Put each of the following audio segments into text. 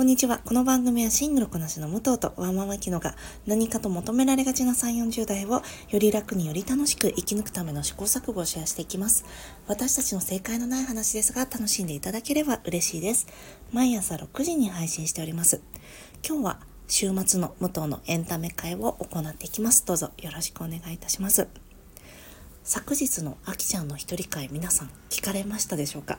こんにちは。この番組はシングルこなしの武藤とワーママキノが何かと求められがちな3、40代をより楽により楽しく生き抜くための試行錯誤をシェアしていきます。私たちの正解のない話ですが楽しんでいただければ嬉しいです。毎朝6時に配信しております。今日は週末の武藤のエンタメ会を行っていきます。どうぞよろしくお願いいたします。昨日のあきちゃんの一人会皆さん聞かれましたでしょうか？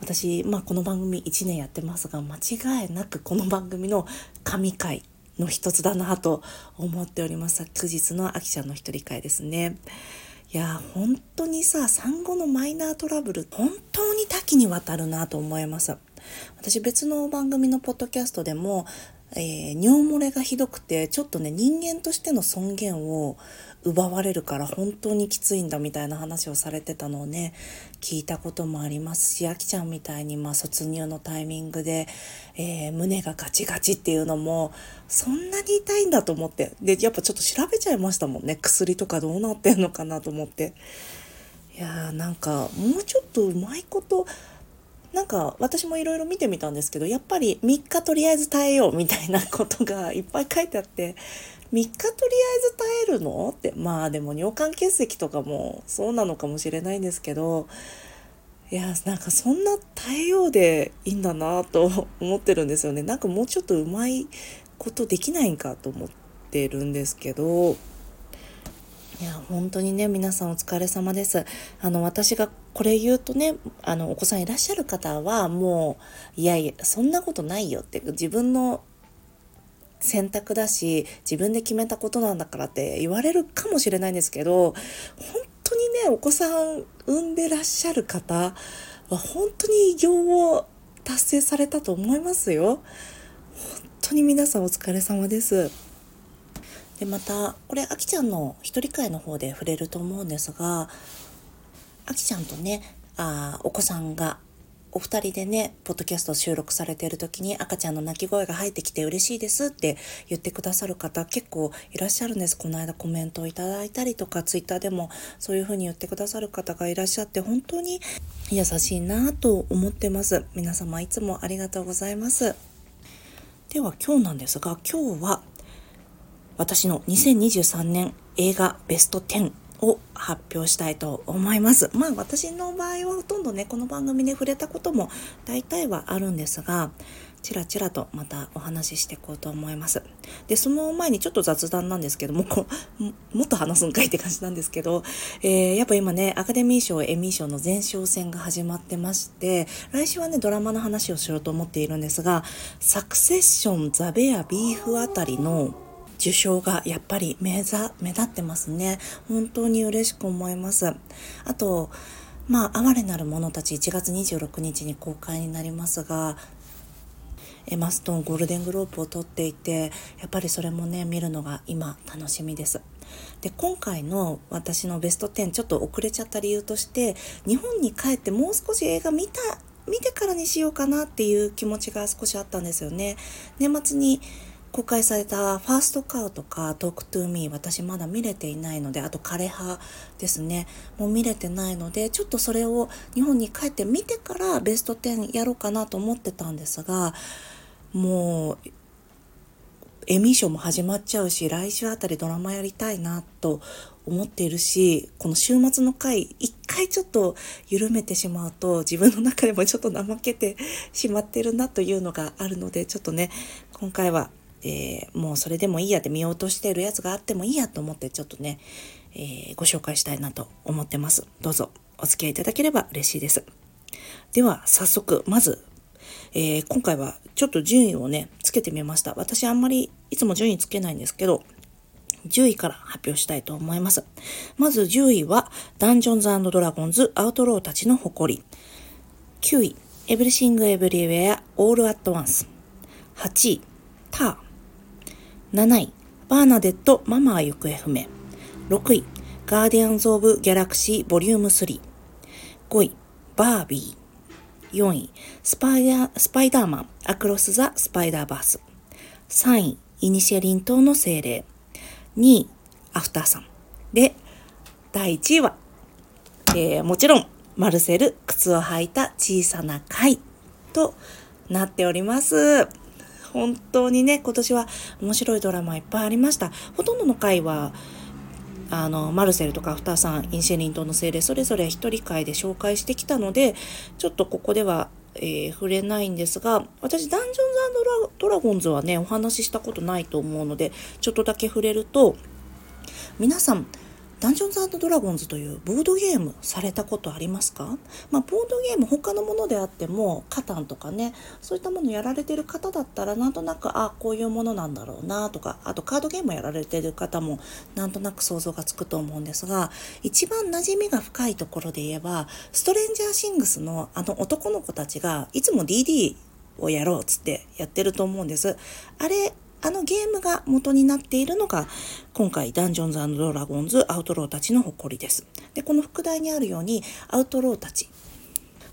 私、まあ、この番組1年やってますが間違いなくこの番組の神回の一つだなと思っております。昨日のあきちゃんの一人会ですね。いや本当にさ産後のマイナートラブル本当に多岐にわたるなと思います。私別の番組のポッドキャストでもえー、尿漏れがひどくてちょっとね人間としての尊厳を奪われるから本当にきついんだみたいな話をされてたのをね聞いたこともありますしあきちゃんみたいにまあ卒乳のタイミングで、えー、胸がガチガチっていうのもそんなに痛いんだと思って。でやっぱちょっと調べちゃいましたもんね。薬とかどうなってんのかなと思って。いやーなんかもうちょっとうまいことなんか私もいろいろ見てみたんですけどやっぱり3日とりあえず耐えようみたいなことがいっぱい書いてあって3日とりあえず耐えるの？ってまあでも尿管結石とかもそうなのかもしれないんですけどいやなんかそんな耐えようでいいんだなと思ってるんですよね。なんかもうちょっとうまいことできないんかと思ってるんですけど。いや本当にね皆さんお疲れ様です。あの私がこれ言うとねあのお子さんいらっしゃる方はもういやいやそんなことないよって自分の選択だし自分で決めたことなんだからって言われるかもしれないんですけど本当にねお子さん産んでらっしゃる方は本当に偉業を達成されたと思いますよ。本当に皆さんお疲れ様です。でまたこれあきちゃんの一人会の方で触れると思うんですがあきちゃんとねあお子さんがお二人でね、ポッドキャストを収録されている時に赤ちゃんの泣き声が入ってきて嬉しいですって言ってくださる方結構いらっしゃるんです。この間コメントをいただいたりとか、ツイッターでもそういう風に言ってくださる方がいらっしゃって本当に優しいなと思ってます。皆様いつもありがとうございます。では今日なんですが、今日は私の2023年映画ベスト10を発表したいと思います。まあ私の場合はほとんどね、この番組で触れたことも大体はあるんですが、ちらちらとまたお話ししていこうと思います。で、その前にちょっと雑談なんですけども、こもっと話すんかいって感じなんですけど、えー、やっぱ今ね、アカデミー賞、エミー賞の前哨戦が始まってまして、来週はね、ドラマの話をしようと思っているんですが、サクセッション、ザ・ベア、ビーフあたりの受賞がやっぱり目ざ目立ってますね。本当に嬉しく思います。あと、まあ、哀れなる者たち1月26日に公開になりますが、エマ・ストーンゴールデングローブを取っていてやっぱりそれもね見るのが今楽しみですで今回の私のベスト10ちょっと遅れちゃった理由として日本に帰ってもう少し映画見た見てからにしようかなっていう気持ちが少しあったんですよね年末に公開されたファーストカウとかトークトゥーミー私まだ見れていないのであと枯葉ですね。もう見れてないのでちょっとそれを日本に帰って見てからベスト10やろうかなと思ってたんですがもうエミー賞も始まっちゃうし来週あたりドラマやりたいなと思っているしこの週末の回一回ちょっと緩めてしまうと自分の中でもちょっと怠けてしまってるなというのがあるのでちょっとね今回はえー、もうそれでもいいやって見落としてるやつがあってもいいやと思ってちょっとね、えー、ご紹介したいなと思ってます。どうぞお付き合いいただければ嬉しいです。では早速、まず、えー、今回はちょっと順位をね、つけてみました。私あんまりいつも順位つけないんですけど、10位から発表したいと思います。まず10位は、ダンジョンズドラゴンズアウトローたちの誇り。9位、エブリシング・エブリウェア・オール・アット・ワンス。8位、ター。7位、バーナデット・ママは行方不明。6位、ガーディアンズ・オブ・ギャラクシー・ボリューム3。5位、バービー。4位、スパイダー、スパイダーマン、アクロス・ザ・スパイダーバース。3位、イニシェリン島の精霊。2位、アフターさん。で、第1位は、えー、もちろん、マルセル、靴を履いた小さな貝となっております。本当にね、今年は面白いドラマいっぱいありました。ほとんどの回は、あの、マルセルとかアフターサン、イニシェリン島の精霊で、それぞれ一人会で紹介してきたので、ちょっとここでは、えー、触れないんですが、私、ダンジョンズドラゴンズはね、お話ししたことないと思うので、ちょっとだけ触れると、皆さん、ダンジョンズドラゴンズというボードゲームされたことありますか？まあ、ボードゲーム他のものであっても、カタンとかね、そういったものやられてる方だったらなんとなく、あ、こういうものなんだろうなとか、あとカードゲームやられてる方もなんとなく想像がつくと思うんですが、一番馴染みが深いところで言えば、ストレンジャーシングスのあの男の子たちがいつも DD をやろうっつってやってると思うんです。あれあのゲームが元になっているのが、今回、ダンジョンズドラゴンズアウトローたちの誇りです。で、この副題にあるように、アウトローたち、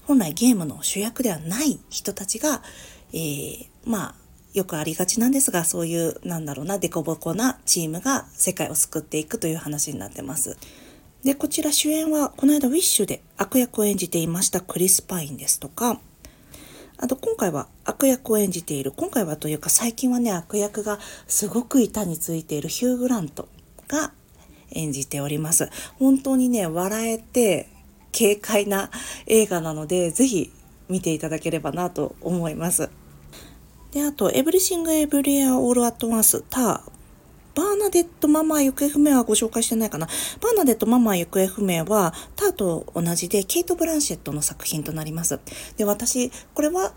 本来ゲームの主役ではない人たちが、えー、まあ、よくありがちなんですが、そういう、なんだろうな、デコボコなチームが世界を救っていくという話になってます。で、こちら主演は、この間ウィッシュで悪役を演じていましたクリス・パインですとか、あと今回は悪役を演じている、今回はというか最近はね、悪役がすごく板についているヒュー・グラントが演じております。本当にね、笑えて軽快な映画なので、ぜひ見ていただければなと思います。で、あと、エブリシング・エブリア・オール・アット・ワンス、ター、バーナデット・ママ行方不明はご紹介してないかな。バーナデット・ママ行方不明は、ターと同じで、ケイト・ブランシェットの作品となります。で、私、これは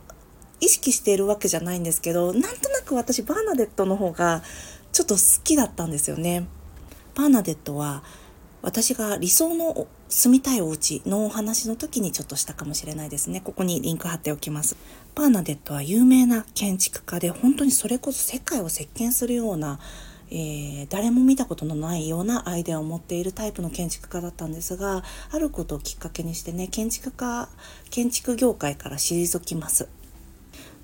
意識しているわけじゃないんですけど、なんとなく私、バーナデットの方がちょっと好きだったんですよね。バーナデットは、私が理想の住みたいお家のお話の時にちょっとしたかもしれないですね。ここにリンク貼っておきます。バーナデットは有名な建築家で、本当にそれこそ世界を席巻するようなえー、誰も見たことのないようなアイデアを持っているタイプの建築家だったんですがあることをきっかけにしてね建築家建築業界から退きます。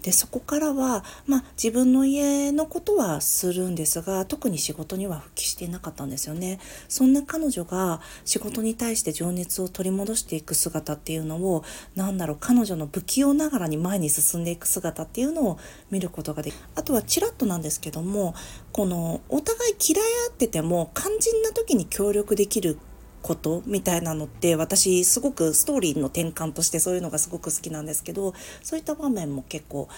でそこからは、まあ、自分の家のことはするんですが特に仕事には復帰していなかったんですよね。そんな彼女が仕事に対して情熱を取り戻していく姿っていうのを何だろう彼女の不器用ながらに前に進んでいく姿っていうのを見ることができあとはちらっとなんですけどもこのお互い嫌い合ってても肝心な時に協力できることみたいなのって私すごくストーリーの転換としてそういうのがすごく好きなんですけどそういった場面も結構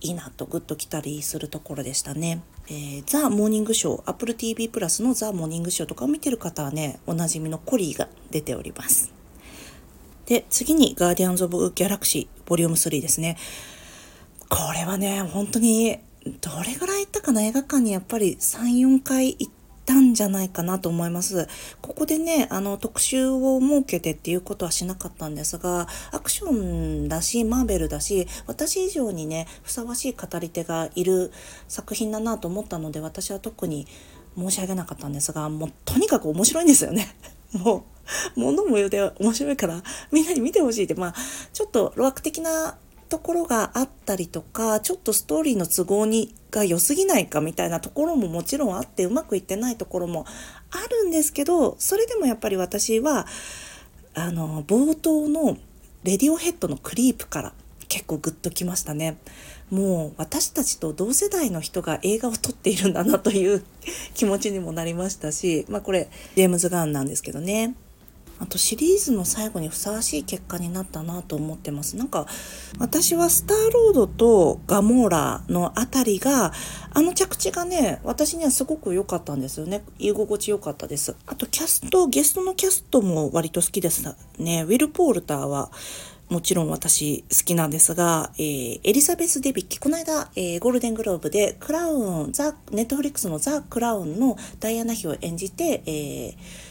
いいなとグッときたりするところでしたね。えー、ザ・モーニングショー、Apple TV プラスのザ・モーニングショーとかを見てる方はね、おなじみのコリーが出ております。で、次にガーディアンズ・オブ・ギャラクシー、ボリューム3ですね。これはね、本当に、どれぐらい行ったかな？映画館にやっぱり3、4回行ったんじゃないかなと思います。ここでね、あの、特集を設けてっていうことはしなかったんですが、アクションだし、マーベルだし、私以上にね、ふさわしい語り手がいる作品だなと思ったので、私は特に申し上げなかったんですが、もうとにかく面白いんですよね。もう、物も言うて面白いから、みんなに見てほしいって、まあ、ちょっと、路悪的なところがあったりとかちょっとストーリーの都合にが良すぎないかみたいなところももちろんあってうまくいってないところもあるんですけどそれでもやっぱり私はあの冒頭のレディオヘッドのクリープから結構グッときましたね。もう私たちと同世代の人が映画を撮っているんだなという気持ちにもなりましたし、まあこれ、ジェームズ・ガンなんですけどね。あとシリーズの最後にふさわしい結果になったなと思ってます。なんか私はスターロードとガモーラのあたりがあの着地がね私にはすごく良かったんですよね。居心地良かったです。あとキャストゲストのキャストも割と好きですね。ウィル・ポールターはもちろん私好きなんですが、えー、エリザベス・デビッキ、この間、えー、ゴールデングローブでクラウン、ザ・ネットフリックスのザ・クラウンのダイアナ妃を演じて、えー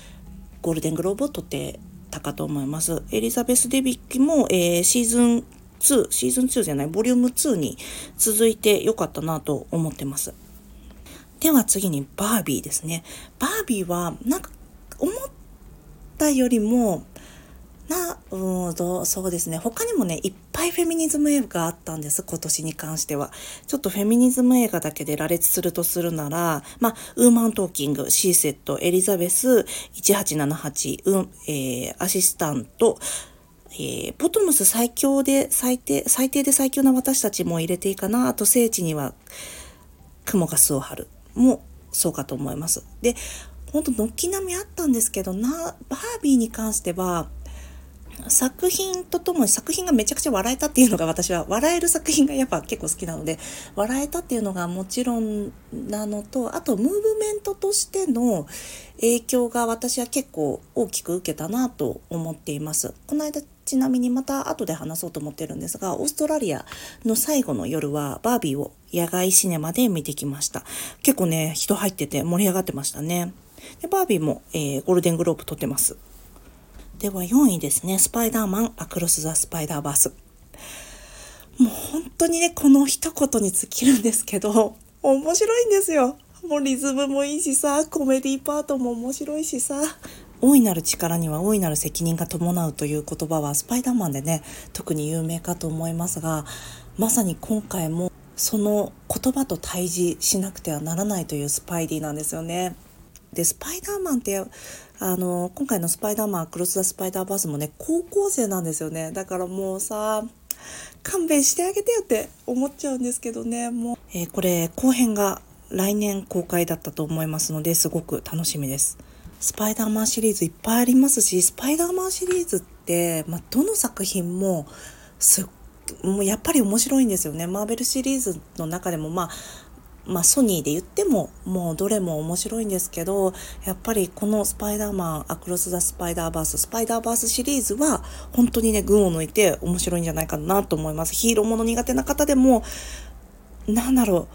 ゴールデングローブを取ってたかと思います。エリザベス・デビッキも、えー、シーズン2、シーズン2じゃない、ボリューム2に続いて良かったなと思ってます。では次にバービーですね。バービーは、なんか、思ったよりも、な、うんと、そうですね。他にもね、いっぱいフェミニズム映画があったんです、今年に関しては。ちょっとフェミニズム映画だけで羅列するとするなら、まあ、ウーマントーキング、シーセット、エリザベス、1878、うん、えー、アシスタント、えー、ボトムス最強で最低、最低で最強な私たちも入れていいかな。あと聖地には雲が巣を張るもそうかと思います。で、ほんと軒並みあったんですけどな、バービーに関しては、作品とともに作品がめちゃくちゃ笑えたっていうのが私は笑える作品がやっぱ結構好きなので笑えたっていうのがもちろんなのとあとムーブメントとしての影響が私は結構大きく受けたなと思っています。この間ちなみにまた後で話そうと思ってるんですがオーストラリアの最後の夜はバービーを野外シネマで見てきました。結構ね人入ってて盛り上がってましたね。でバービーも、えー、ゴールデングローブ撮ってます。では4位ですね。スパイダーマン、アクロス・ザ・スパイダーバース。もう本当にね、この一言に尽きるんですけど、面白いんですよ。もうリズムもいいしさ、コメディパートも面白いしさ。大いなる力には大いなる責任が伴うという言葉はスパイダーマンでね、特に有名かと思いますが、まさに今回もその言葉と対峙しなくてはならないというスパイディなんですよね。で、スパイダーマンってあの今回の「スパイダーマンクロス・ザ・スパイダーバース」もね高校生なんですよね。だからもうさ勘弁してあげてよって思っちゃうんですけどね。もう、えー、これ後編が来年公開だったと思いますのですごく楽しみです。スパイダーマンシリーズいっぱいありますしスパイダーマンシリーズって、まあ、どの作品もすもうやっぱり面白いんですよね。マーベルシリーズの中でもまあまあ、ソニーで言ってももうどれも面白いんですけどやっぱりこの「スパイダーマンアクロス・ザ・スパイダーバース」スパイダーバースシリーズは本当にね群を抜いて面白いんじゃないかなと思います。ヒーローもの苦手な方でもなんだろ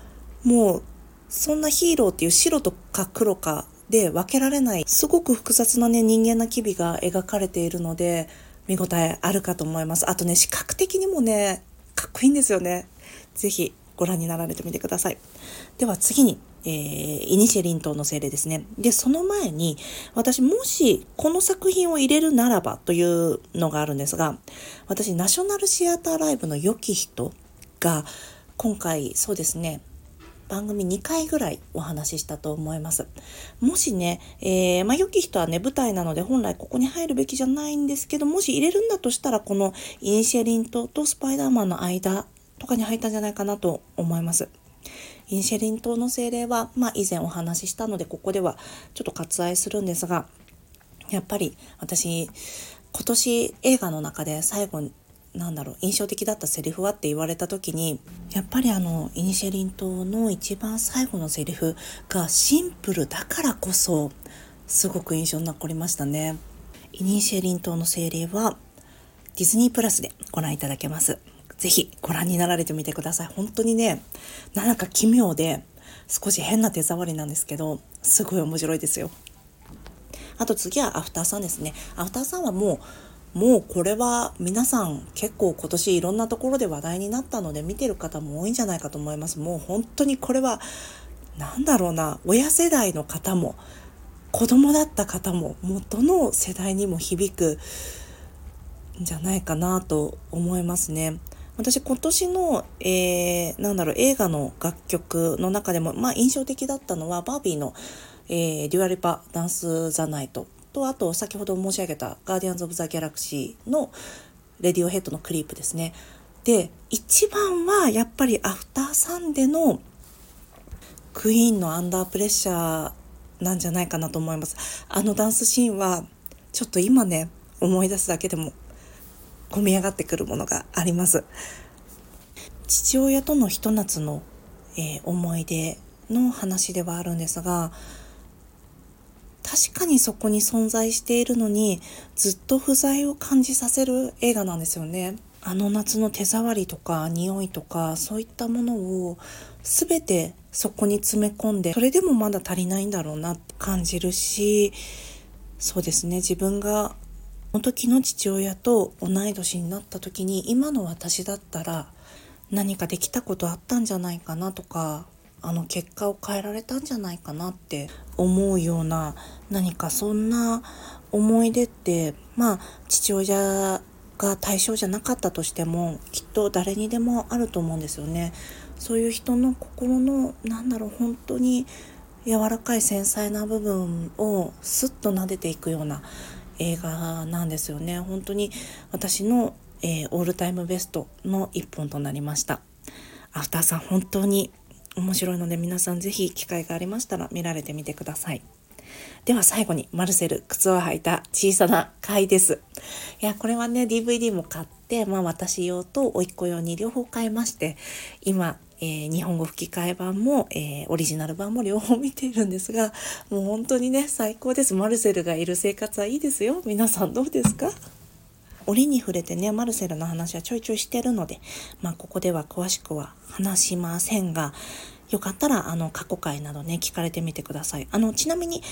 うもうそんなヒーローっていう白とか黒かで分けられないすごく複雑なね人間な機微が描かれているので見応えあるかと思います。あとね視覚的にもねかっこいいんですよね。是非ご覧になられてみてください。では次に、えー、イニシェリン島の精霊ですね。で、その前に、私もしこの作品を入れるならばというのがあるんですが、私、ナショナルシアターライブの良き人が、今回、そうですね、番組2回ぐらいお話ししたと思います。もしね、えー、まあ、良き人はね、舞台なので本来ここに入るべきじゃないんですけど、もし入れるんだとしたら、このイニシェリン島とスパイダーマンの間とかに入ったんじゃないかなと思います。インシェリン島の精霊は、まあ、以前お話ししたのでここではちょっと割愛するんですがやっぱり私今年映画の中で最後なんだろう印象的だったセリフはって言われた時にやっぱりあのイニシェリン島の一番最後のセリフがシンプルだからこそすごく印象に残りましたね。イニシェリン島の精霊はディズニープラスでご覧いただけます。ぜひご覧になられてみてください。本当にね、なんか奇妙で、少し変な手触りなんですけど、すごい面白いですよ。あと次はアフターさんですね。アフターさんはもう、もうこれは皆さん結構今年いろんなところで話題になったので見てる方も多いんじゃないかと思います。もう本当にこれは、何だろうな、親世代の方も、子供だった方も、もうどの世代にも響くんじゃないかなと思いますね。私今年の、えー、なんだろう、映画の楽曲の中でも、まあ印象的だったのは、バービーの、えー、デュアリパ、ダンス・ザ・ナイトと、あと先ほど申し上げた、ガーディアンズ・オブ・ザ・ギャラクシーのレディオヘッドのクリープですね。で、一番はやっぱりアフターサンでのクイーンのアンダープレッシャーなんじゃないかなと思います。あのダンスシーンは、ちょっと今ね、思い出すだけでも込み上がってくるものがあります。父親とのひと夏の、えー、思い出の話ではあるんですが確かにそこに存在しているのにずっと不在を感じさせる映画なんですよね。あの夏の手触りとか匂いとかそういったものを全てそこに詰め込んでそれでもまだ足りないんだろうなって感じるしそうですね。自分がの時の父親と同い年になった時に今の私だったら何かできたことあったんじゃないかなとかあの結果を変えられたんじゃないかなって思うような何かそんな思い出ってまあ父親が対象じゃなかったとしてもきっと誰にでもあると思うんですよね。そういう人の心のなんだろう本当に柔らかい繊細な部分をスッと撫でていくような映画なんですよね。本当に私の、えー、オールタイムベストの一本となりました。アフターさん本当に面白いので皆さん是非機会がありましたら見られてみてください。では最後にマルセル靴を履いた小さな貝です。いや、これはね、DVD も買って、まあ私用と甥っ子用に両方買いまして、今、えー、日本語吹き替え版も、えー、オリジナル版も両方見ているんですが、もう本当にね、最高です。マルセルがいる生活はいいですよ。皆さんどうですか？折に触れてね、マルセルの話はちょいちょいしてるので、まあここでは詳しくは話しませんが、よかったらあの過去回などね聞かれてみてくださいあのちなみに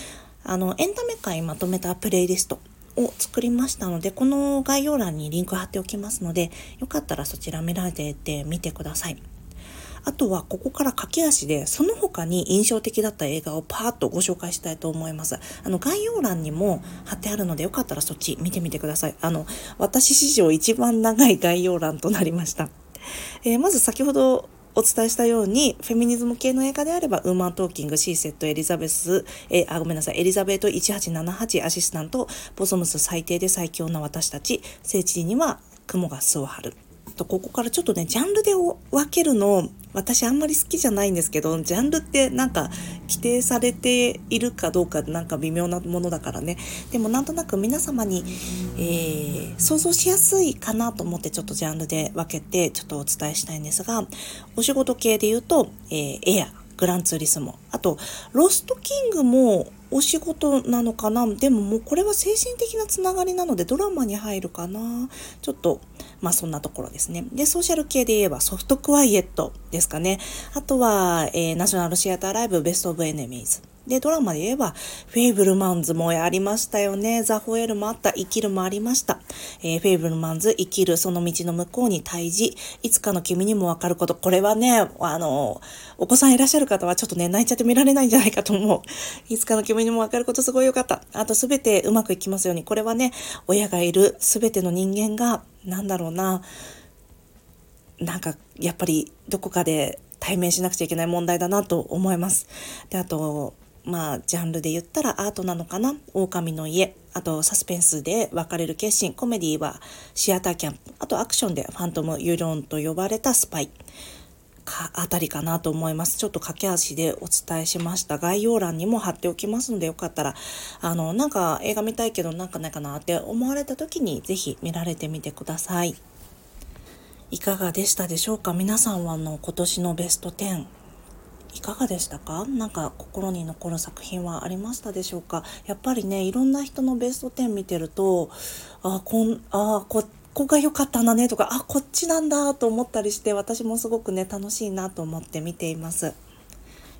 あのエンタメ界まとめたプレイリストを作りましたのでこの概要欄にリンク貼っておきますのでよかったらそちら見られてみてくださいあとはここから駆け足でその他に印象的だった映画をパーッとご紹介したいと思います。あの概要欄にも貼ってあるのでよかったらそっち見てみてください。あの私史上一番長い概要欄となりました。えー、まず先ほどお伝えしたように、フェミニズム系の映画であれば、ウーマントーキング、シーセット、エリザベス、えあ、ごめんなさい、エリザベート1878、アシスタント、ボソムス最低で最強な私たち、聖地には雲が巣を張る。とここからちょっとねジャンルで分けるの私あんまり好きじゃないんですけどジャンルってなんか規定されているかどうかなんか微妙なものだからね。でもなんとなく皆様に、えー、想像しやすいかなと思ってちょっとジャンルで分けてちょっとお伝えしたいんですがお仕事系で言うと、えー、エアグランツーリスモ。あとロストキングもお仕事なのかな？でももうこれは精神的なつながりなのでドラマに入るかな？ちょっとまあそんなところですね。で、ソーシャル系で言えばソフトクワイエットですかね。あとは、えー、ナショナルシアターライブベストオブエネミーズ。で、ドラマで言えば、フェイブルマンズもやりましたよね。ザ・ホエールもあった、生きるもありました。えー、フェイブルマンズ、生きる、その道の向こうに対峙、いつかの君にもわかること。これはね、あの、お子さんいらっしゃる方はちょっとね、泣いちゃって見られないんじゃないかと思う。いつかの君にもわかることすごいよかった。あと、すべてうまくいきますように。これはね、親がいるすべての人間が、なんだろうな、なんか、やっぱり、どこかで対面しなくちゃいけない問題だなと思います。で、あと、まあ、ジャンルで言ったらアートなのかな？狼の家。あと、サスペンスで別れる決心。コメディはシアターキャンプ。あと、アクションでファントム・ユリョンと呼ばれたスパイ。かあたりかなと思います。ちょっと駆け足でお伝えしました。概要欄にも貼っておきますので、よかったら、あの、なんか映画見たいけどなんかないかなって思われた時に、ぜひ見られてみてください。いかがでしたでしょうか？皆さんはあの今年のベスト10いかがでしたか？なんか心に残る作品はありましたでしょうか？やっぱりねいろんな人のベスト10見てるとあこんあここが良かったんだねとかあこっちなんだと思ったりして私もすごくね楽しいなと思って見ています。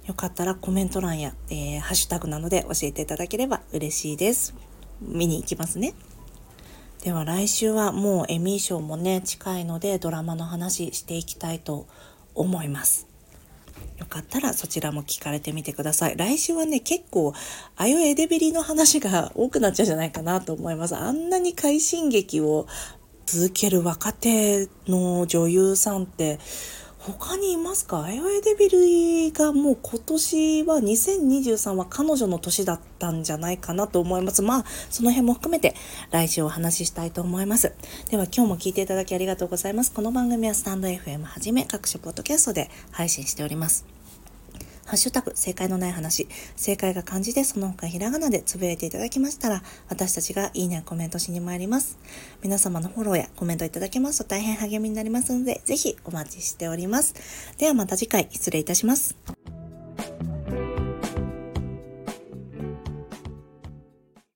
よかったらコメント欄や、えー、ハッシュタグなどで教えていただければ嬉しいです。見に行きますね。では来週はもうエミー賞もね近いのでドラマの話していきたいと思います。よかったらそちらも聞かれてみてください。来週はね、結構、あよエデベリの話が多くなっちゃうんじゃないかなと思います。あんなに快進撃を続ける若手の女優さんって、他にいますか？あよエデビルがもう今年は2023は彼女の年だったんじゃないかなと思います。まあ、その辺も含めて来週お話ししたいと思います。では今日も聞いていただきありがとうございます。この番組はスタンド FM はじめ各種ポッドキャストで配信しております。ハッシュタグ、正解のない話、正解が漢字でその他ひらがなでつぶやいていただきましたら、私たちがいいねやコメントしに参ります。皆様のフォローやコメントいただけますと大変励みになりますので、ぜひお待ちしております。ではまた次回失礼いたします。